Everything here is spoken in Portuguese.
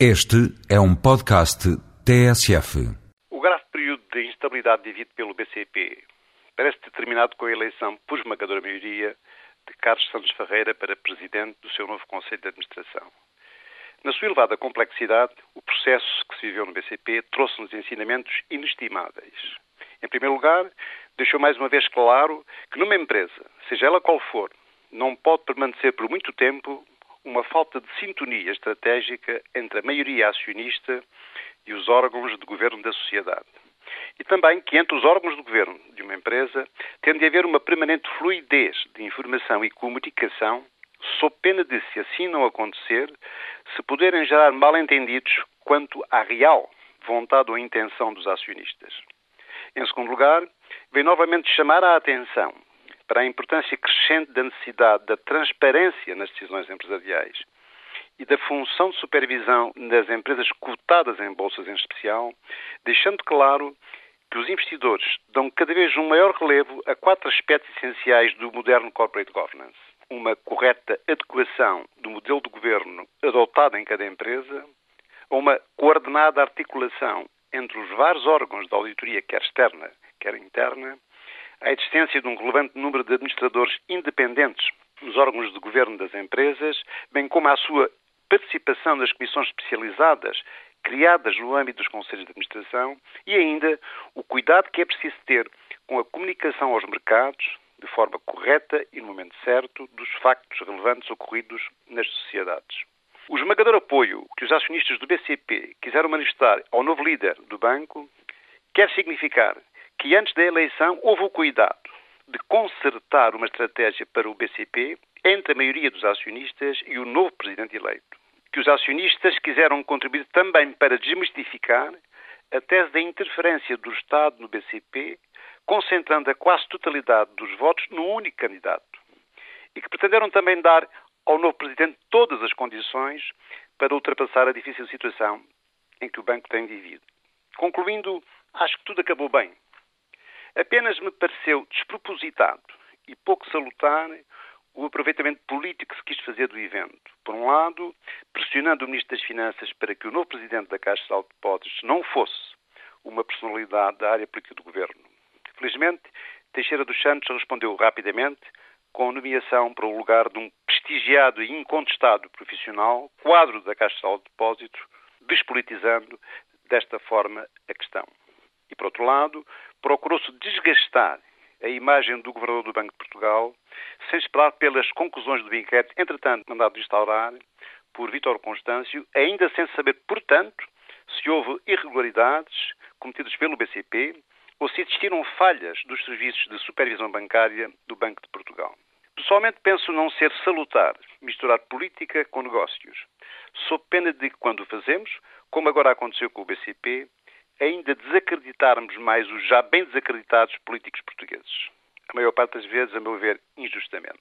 Este é um podcast TSF. O grave período de instabilidade vivido pelo BCP parece determinado com a eleição por esmagadora maioria de Carlos Santos Ferreira para presidente do seu novo Conselho de Administração. Na sua elevada complexidade, o processo que se viveu no BCP trouxe-nos ensinamentos inestimáveis. Em primeiro lugar, deixou mais uma vez claro que numa empresa, seja ela qual for, não pode permanecer por muito tempo uma falta de sintonia estratégica entre a maioria acionista e os órgãos de governo da sociedade. E também que entre os órgãos de governo de uma empresa tem de haver uma permanente fluidez de informação e comunicação, sob pena de, se assim não acontecer, se poderem gerar mal-entendidos quanto à real vontade ou intenção dos acionistas. Em segundo lugar, vem novamente chamar a atenção para a importância crescente da necessidade da transparência nas decisões empresariais e da função de supervisão das empresas cotadas em bolsas em especial, deixando claro que os investidores dão cada vez um maior relevo a quatro aspectos essenciais do moderno corporate governance. Uma correta adequação do modelo de governo adotado em cada empresa, uma coordenada articulação entre os vários órgãos de auditoria, quer externa, quer interna, a existência de um relevante número de administradores independentes nos órgãos de governo das empresas, bem como a sua participação nas comissões especializadas criadas no âmbito dos conselhos de administração e ainda o cuidado que é preciso ter com a comunicação aos mercados de forma correta e no momento certo dos factos relevantes ocorridos nas sociedades. O esmagador apoio que os acionistas do BCP quiseram manifestar ao novo líder do banco quer significar que antes da eleição houve o cuidado de concertar uma estratégia para o BCP entre a maioria dos acionistas e o novo presidente eleito. Que os acionistas quiseram contribuir também para desmistificar a tese da interferência do Estado no BCP, concentrando a quase totalidade dos votos num único candidato. E que pretenderam também dar ao novo presidente todas as condições para ultrapassar a difícil situação em que o banco tem vivido. Concluindo, acho que tudo acabou bem. Apenas me pareceu despropositado e pouco salutar o aproveitamento político que se quis fazer do evento. Por um lado, pressionando o Ministro das Finanças para que o novo Presidente da Caixa de Depósitos não fosse uma personalidade da área política do Governo. Felizmente, Teixeira dos Santos respondeu rapidamente com a nomeação para o lugar de um prestigiado e incontestado profissional, quadro da Caixa de Depósitos, despolitizando desta forma a questão. E, por outro lado, procurou-se desgastar a imagem do Governador do Banco de Portugal, sem esperar pelas conclusões do inquérito, entretanto mandado de instaurar por Vítor Constâncio, ainda sem saber, portanto, se houve irregularidades cometidas pelo BCP ou se existiram falhas dos serviços de supervisão bancária do Banco de Portugal. Pessoalmente penso não ser salutar misturar política com negócios, sob pena de que, quando o fazemos, como agora aconteceu com o BCP, ainda desacreditarmos mais os já bem desacreditados políticos portugueses. A maior parte das vezes, a meu ver, injustamente.